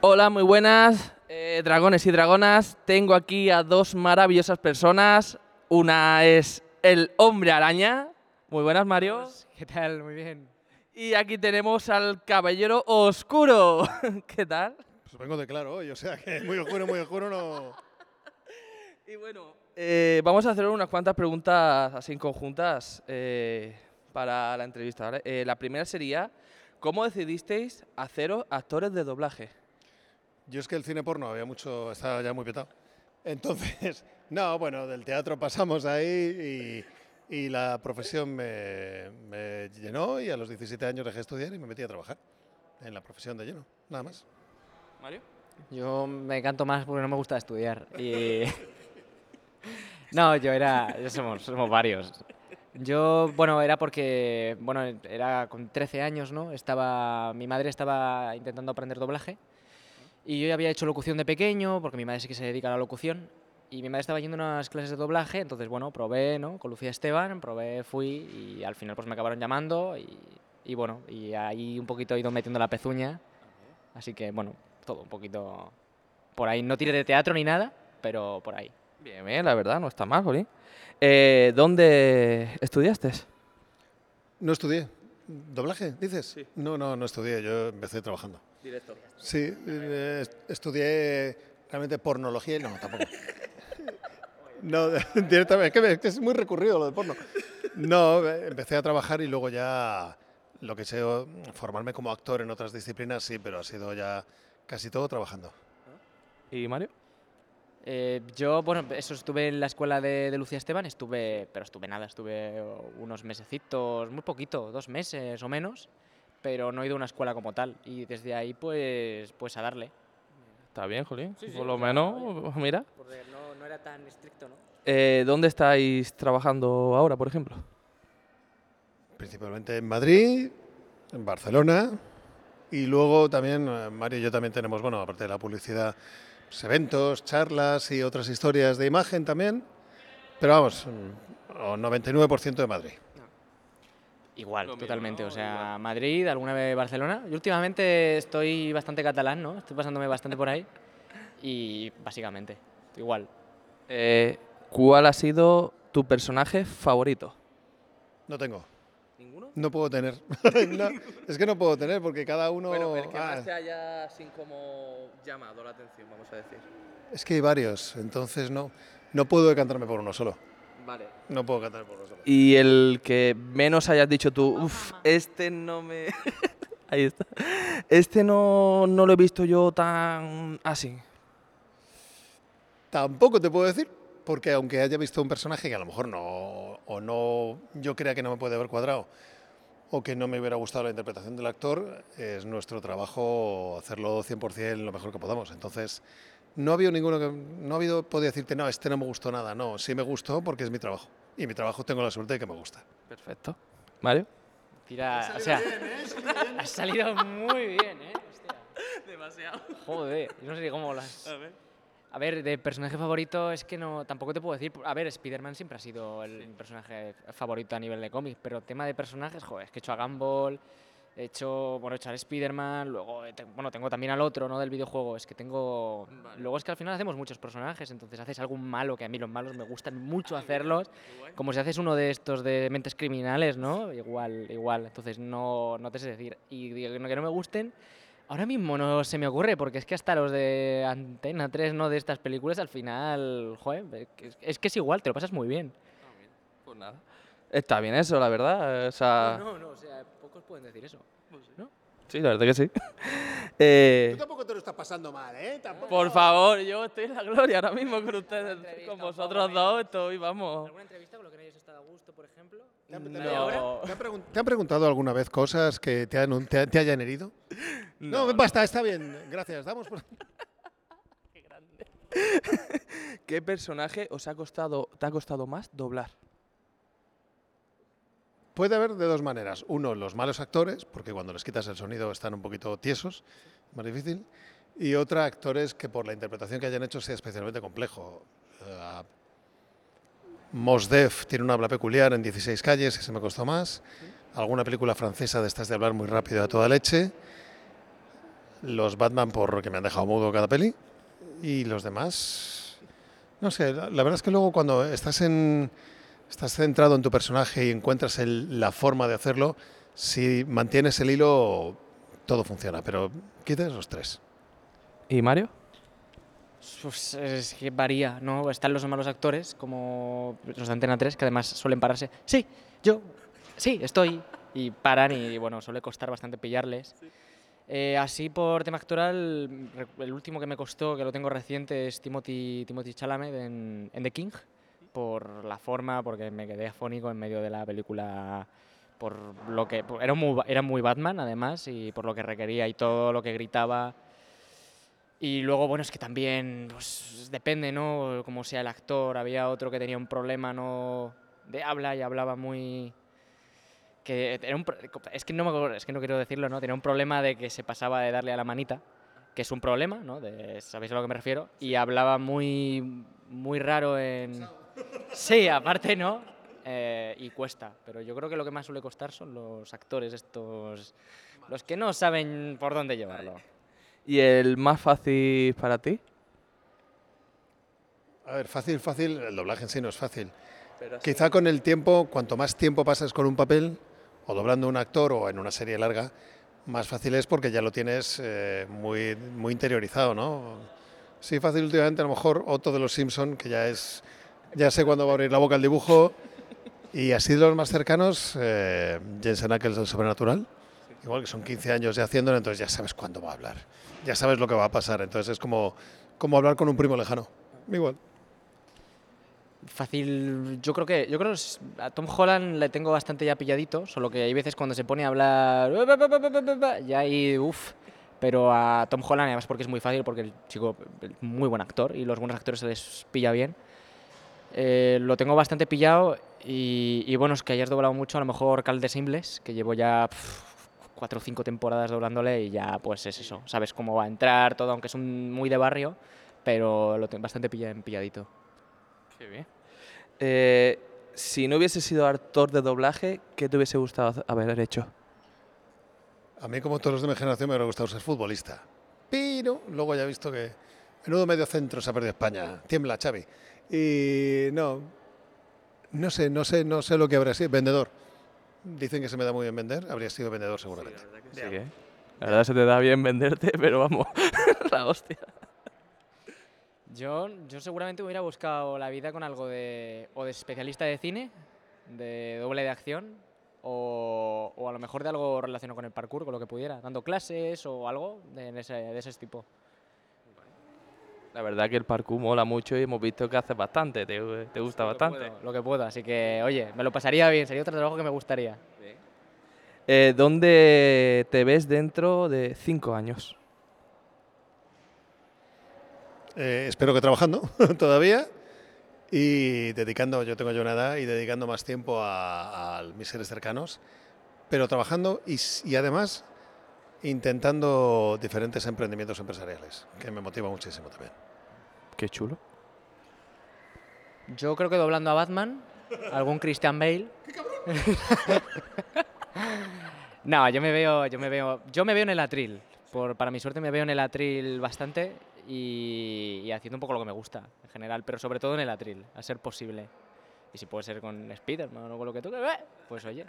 Hola, muy buenas, eh, dragones y dragonas. Tengo aquí a dos maravillosas personas. Una es el hombre araña. Muy buenas, Mario. ¿Qué tal? Muy bien. Y aquí tenemos al caballero oscuro. ¿Qué tal? Pues vengo de claro hoy, o sea que muy oscuro, muy oscuro no. Y bueno, eh, vamos a hacer unas cuantas preguntas así conjuntas eh, para la entrevista. ¿vale? Eh, la primera sería, ¿cómo decidisteis haceros actores de doblaje? Yo es que el cine porno había mucho, estaba ya muy petado. Entonces, no, bueno, del teatro pasamos ahí y, y la profesión me, me llenó y a los 17 años dejé de estudiar y me metí a trabajar en la profesión de lleno, nada más. Mario. Yo me canto más porque no me gusta estudiar. Y... no, yo era. Ya somos, somos varios. Yo, bueno, era porque, bueno, era con 13 años, ¿no? Estaba, mi madre estaba intentando aprender doblaje y yo ya había hecho locución de pequeño, porque mi madre sí que se dedica a la locución, y mi madre estaba yendo a unas clases de doblaje, entonces, bueno, probé, ¿no? Con Lucía Esteban, probé, fui y al final pues me acabaron llamando y, y bueno, y ahí un poquito he ido metiendo la pezuña, así que, bueno, todo un poquito por ahí. No tiré de teatro ni nada, pero por ahí. Bien, bien, la verdad, no está mal, Jolín. Eh, ¿Dónde estudiaste? No estudié. ¿Doblaje, dices? No, no, no estudié, yo empecé trabajando. Director. Sí, eh, est- estudié realmente pornología y no, tampoco. No, directamente, es que, es muy recurrido lo de porno. No, empecé a trabajar y luego ya lo que sé, formarme como actor en otras disciplinas, sí, pero ha sido ya casi todo trabajando. ¿Y Mario? Eh, yo, bueno, eso estuve en la escuela de, de Lucía Esteban, estuve, pero estuve nada, estuve unos mesecitos, muy poquito, dos meses o menos, pero no he ido a una escuela como tal. Y desde ahí, pues, pues a darle. Está bien, Jolín. Sí, sí, Por lo menos, mira. Porque no, no era tan estricto, ¿no? Eh, ¿Dónde estáis trabajando ahora, por ejemplo? Principalmente en Madrid, en Barcelona y luego también, eh, Mario y yo también tenemos, bueno, aparte de la publicidad, pues, eventos, charlas y otras historias de imagen también, pero vamos, o 99% de Madrid. Igual, mismo, totalmente. ¿no? O sea, Madrid, alguna vez Barcelona. Yo últimamente estoy bastante catalán, ¿no? Estoy pasándome bastante por ahí. Y básicamente, igual. Eh, ¿Cuál ha sido tu personaje favorito? No tengo, ¿Ninguno? no puedo tener. No, es que no puedo tener porque cada uno... ah, te haya así como llamado la atención, vamos a decir. es que hay varios, entonces no, no puedo decantarme por uno solo. Vale. No puedo cantarme por uno solo. Y el que menos hayas dicho tú, uff, este no me... Ahí está. Este no, no lo he visto yo tan así. Tampoco te puedo decir, porque aunque haya visto un personaje que a lo mejor no, o no, yo crea que no me puede haber cuadrado, o que no me hubiera gustado la interpretación del actor, es nuestro trabajo hacerlo 100% lo mejor que podamos. Entonces, no ha habido ninguno que, no ha habido, podía decirte, no, este no me gustó nada. No, sí me gustó porque es mi trabajo. Y mi trabajo tengo la suerte de que me gusta. Perfecto. Mario. Tira, o sea, ha salido muy bien, ¿eh? Hostia. Demasiado. Joder, yo no sé cómo las... A ver, de personaje favorito es que no, tampoco te puedo decir. A ver, Spider-Man siempre ha sido el mi personaje favorito a nivel de cómics, pero tema de personajes, joder, es que he hecho a Gumball, he hecho, bueno, he hecho al Spider-Man, luego, bueno, tengo también al otro, ¿no? Del videojuego, es que tengo... Luego es que al final hacemos muchos personajes, entonces haces algún malo, que a mí los malos me gustan mucho hacerlos, como si haces uno de estos de mentes criminales, ¿no? Igual, igual, entonces no, no te sé decir. Y que no me gusten, Ahora mismo no se me ocurre, porque es que hasta los de Antena 3, ¿no? De estas películas, al final, joder, es- que es igual, te lo pasas muy bien. Pues nada. Está bien eso, la verdad. O sea, No, no, o sea, pocos pueden decir eso. ¿no? sí, la verdad que sí. Eh, tampoco te lo estás pasando mal, ¿eh? Tampoco. por favor, yo estoy en la gloria ahora mismo con ustedes, con vosotros dos, estoy, vamos. ¿Alguna entrevista con lo que no hayas estado a gusto, por ejemplo? ¿Te han, No. te han- te han pregun- te han preguntado alguna vez cosas que te, han- te- te hayan herido? No, basta, está bien. Gracias. Damos por... ¿Qué personaje os ha costado, te ha costado más doblar? Puede haber de dos maneras. Uno, los malos actores, porque cuando les quitas el sonido están un poquito tiesos, más difícil. Y otra, actores que por la interpretación que hayan hecho sea especialmente complejo. Eh, Mos Def tiene un habla peculiar en 16 calles, ese me costó más. Alguna película francesa de estas de hablar muy rápido a toda leche. Los Batman porque me han dejado mudo cada peli y los demás, no sé, la, verdad es que luego cuando estás en estás centrado en tu personaje y encuentras la forma de hacerlo, si mantienes el hilo todo funciona, pero quites los tres. ¿Y Mario? Pues es que varía, ¿no? Están los malos actores, como los de Antena 3, que además suelen pararse. Sí, yo, sí, estoy. Y paran y, bueno, suele costar bastante pillarles. Eh, así por tema actoral, el último que me costó, que lo tengo reciente, es Timothy, Timothy Chalamet en, The King, por la forma, porque me quedé afónico en medio de la película por lo que era muy, era muy Batman además y por lo que requería y todo lo que gritaba y luego, bueno, es que también pues, depende, ¿no? Como sea el actor. Había otro que tenía un problema ¿no? de habla y hablaba muy... Que era un, es, que no es que no quiero decirlo, ¿no? Tenía un problema de que se pasaba de darle a la manita, que es un problema, ¿no? De, ¿Sabéis a lo que me refiero? Y hablaba muy, muy raro en... Sí, aparte, ¿no? Eh, y cuesta. Pero yo creo que lo que más suele costar son los actores estos... Los que no saben por dónde llevarlo. ¿Y el más fácil para ti? A ver, fácil, fácil, el doblaje en sí no es fácil. Quizá con el tiempo, cuanto más tiempo pasas con un papel, o doblando un actor o en una serie larga, más fácil es porque ya lo tienes eh, muy, muy interiorizado, ¿no? Sí, fácil últimamente a lo mejor Otto de los Simpson, que ya es, ya sé cuándo va a abrir la boca el dibujo, y así de los más cercanos, eh, Jensen Ackles del Sobrenatural, igual que son 15 años ya haciéndolo, entonces ya sabes cuándo va a hablar ya sabes lo que va a pasar. Entonces es como, como hablar con un primo lejano. Igual. Fácil, yo creo que yo creo a Tom Holland le tengo bastante ya pilladito, solo que hay veces cuando se pone a hablar ya ahí uff, pero a Tom Holland además porque es muy fácil porque el chico muy buen actor y los buenos actores se les pilla bien. Eh, lo tengo bastante pillado y, bueno, es que hayas doblado mucho, a lo mejor Caldes Simbles, que llevo ya cuatro o cinco temporadas doblándole y ya pues es eso, sabes cómo va a entrar todo, aunque es un muy de barrio, pero lo tengo bastante pilladito. Qué bien. Eh, si no hubiese sido actor de doblaje, ¿qué te hubiese gustado haber hecho? A mí, como todos los de mi generación, me hubiera gustado ser futbolista. Pero luego ya he visto que menudo medio centro se ha perdido España. Tiembla, Xavi. Y no, no sé, no sé, no sé lo que habría sido. Vendedor. Dicen que se me da muy bien vender, habría sido vendedor seguramente. Sí, la, verdad ¿eh? la verdad se te da bien venderte, pero vamos, la hostia. Yo, yo seguramente hubiera buscado la vida con algo de, o de especialista de cine, de doble de acción, o, o, a lo mejor de algo relacionado con el parkour, con lo que pudiera, dando clases o algo de, ese, de ese tipo. La verdad que el parkour mola mucho y hemos visto que hace bastante, te, te gusta bastante. lo que puedo, así que, oye, me lo pasaría bien, sería otro trabajo que me gustaría. Eh, ¿Dónde te ves dentro de cinco años? Eh, espero que trabajando todavía y dedicando, yo tengo yo una edad y dedicando más tiempo a, mis seres cercanos, pero trabajando y, y además intentando diferentes emprendimientos empresariales, que me motiva muchísimo también. Qué chulo. Yo creo que doblando a Batman, algún Christian Bale. ¡Qué cabrón! no, yo me veo, yo me veo, yo me veo en el atril. Por, para mi suerte me veo en el atril bastante y, haciendo un poco lo que me gusta en general, pero sobre todo en el atril, a ser posible. Y si puede ser con Spider-Man o con lo que tú, pues oye.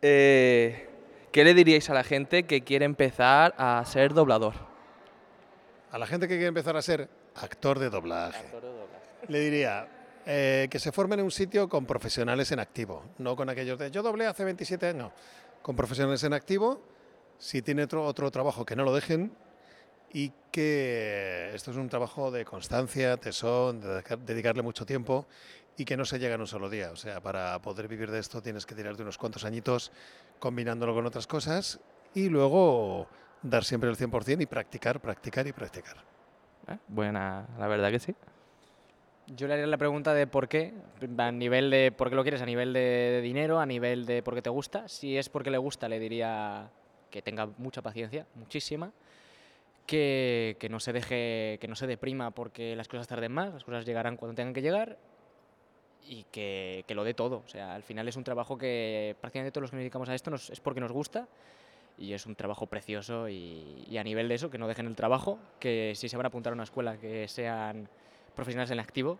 Eh, ¿Qué le diríais a la gente que quiere empezar a ser doblador? A la gente que quiere empezar a ser actor de doblaje. Le diría eh, que se formen en un sitio con profesionales en activo, no con aquellos de yo doblé hace 27 años, con profesionales en activo, si tiene otro, otro trabajo que no lo dejen y que esto es un trabajo de constancia, tesón, de dedicarle mucho tiempo y que no se llega en un solo día. O sea, para poder vivir de esto tienes que tirar de unos cuantos añitos combinándolo con otras cosas y luego dar siempre el 100% y practicar, practicar y practicar. Eh, buena, la verdad que sí. Yo le haría la pregunta de por qué, a nivel de por qué lo quieres, a nivel de, dinero, a nivel de por qué te gusta. Si es porque le gusta, le diría que tenga mucha paciencia, muchísima, que, no se deje, que no se deprima porque las cosas tarden más, las cosas llegarán cuando tengan que llegar y que, que, lo dé todo. O sea, al final es un trabajo que prácticamente todos los que nos dedicamos a esto nos, es porque nos gusta y es un trabajo precioso y, y, a nivel de eso, que no dejen el trabajo, que si se van a apuntar a una escuela que sean profesionales en activo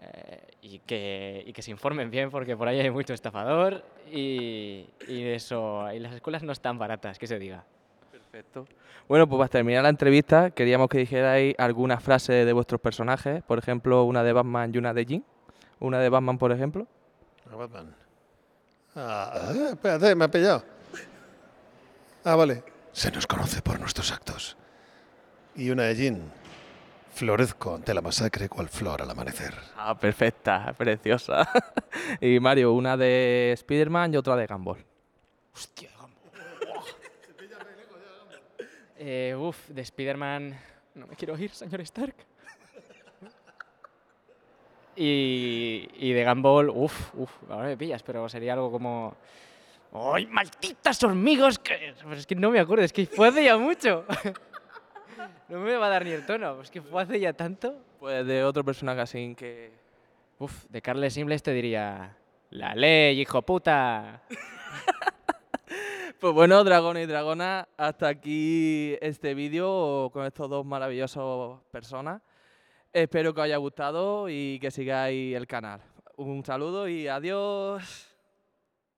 eh, y, que, y, que, se informen bien porque por ahí hay mucho estafador y, y, eso, y las escuelas no están baratas, que se diga. Perfecto. Bueno, pues para terminar la entrevista queríamos que dijerais alguna frase de vuestros personajes, por ejemplo, una de Batman y una de Jin. Una de Batman, por ejemplo. Batman. Ah, espérate, me ha pillado. Ah, vale. Se nos conoce por nuestros actos. Y una de Jin. Florezco ante la masacre cual flor al amanecer. Ah, perfecta, preciosa. y Mario, una de Spider-Man y otra de Gumball. Hostia, eh, uf, de Spider-Man. No me quiero ir, señor Stark. Y, y de Gumball, uff, uff, ahora me pillas, pero sería algo como. ¡Ay, malditas hormigas! Que... es que no me acuerdo, es que fue hace ya mucho. no me va a dar ni el tono, es que fue hace ya tanto. Pues de otro personaje así que. Uf, de Carles Simbles te diría. ¡La ley, hijo puta! Pues bueno, dragones y dragona, hasta aquí este vídeo con estos dos maravillosos personas. Espero que os haya gustado y que sigáis el canal. Un saludo y adiós.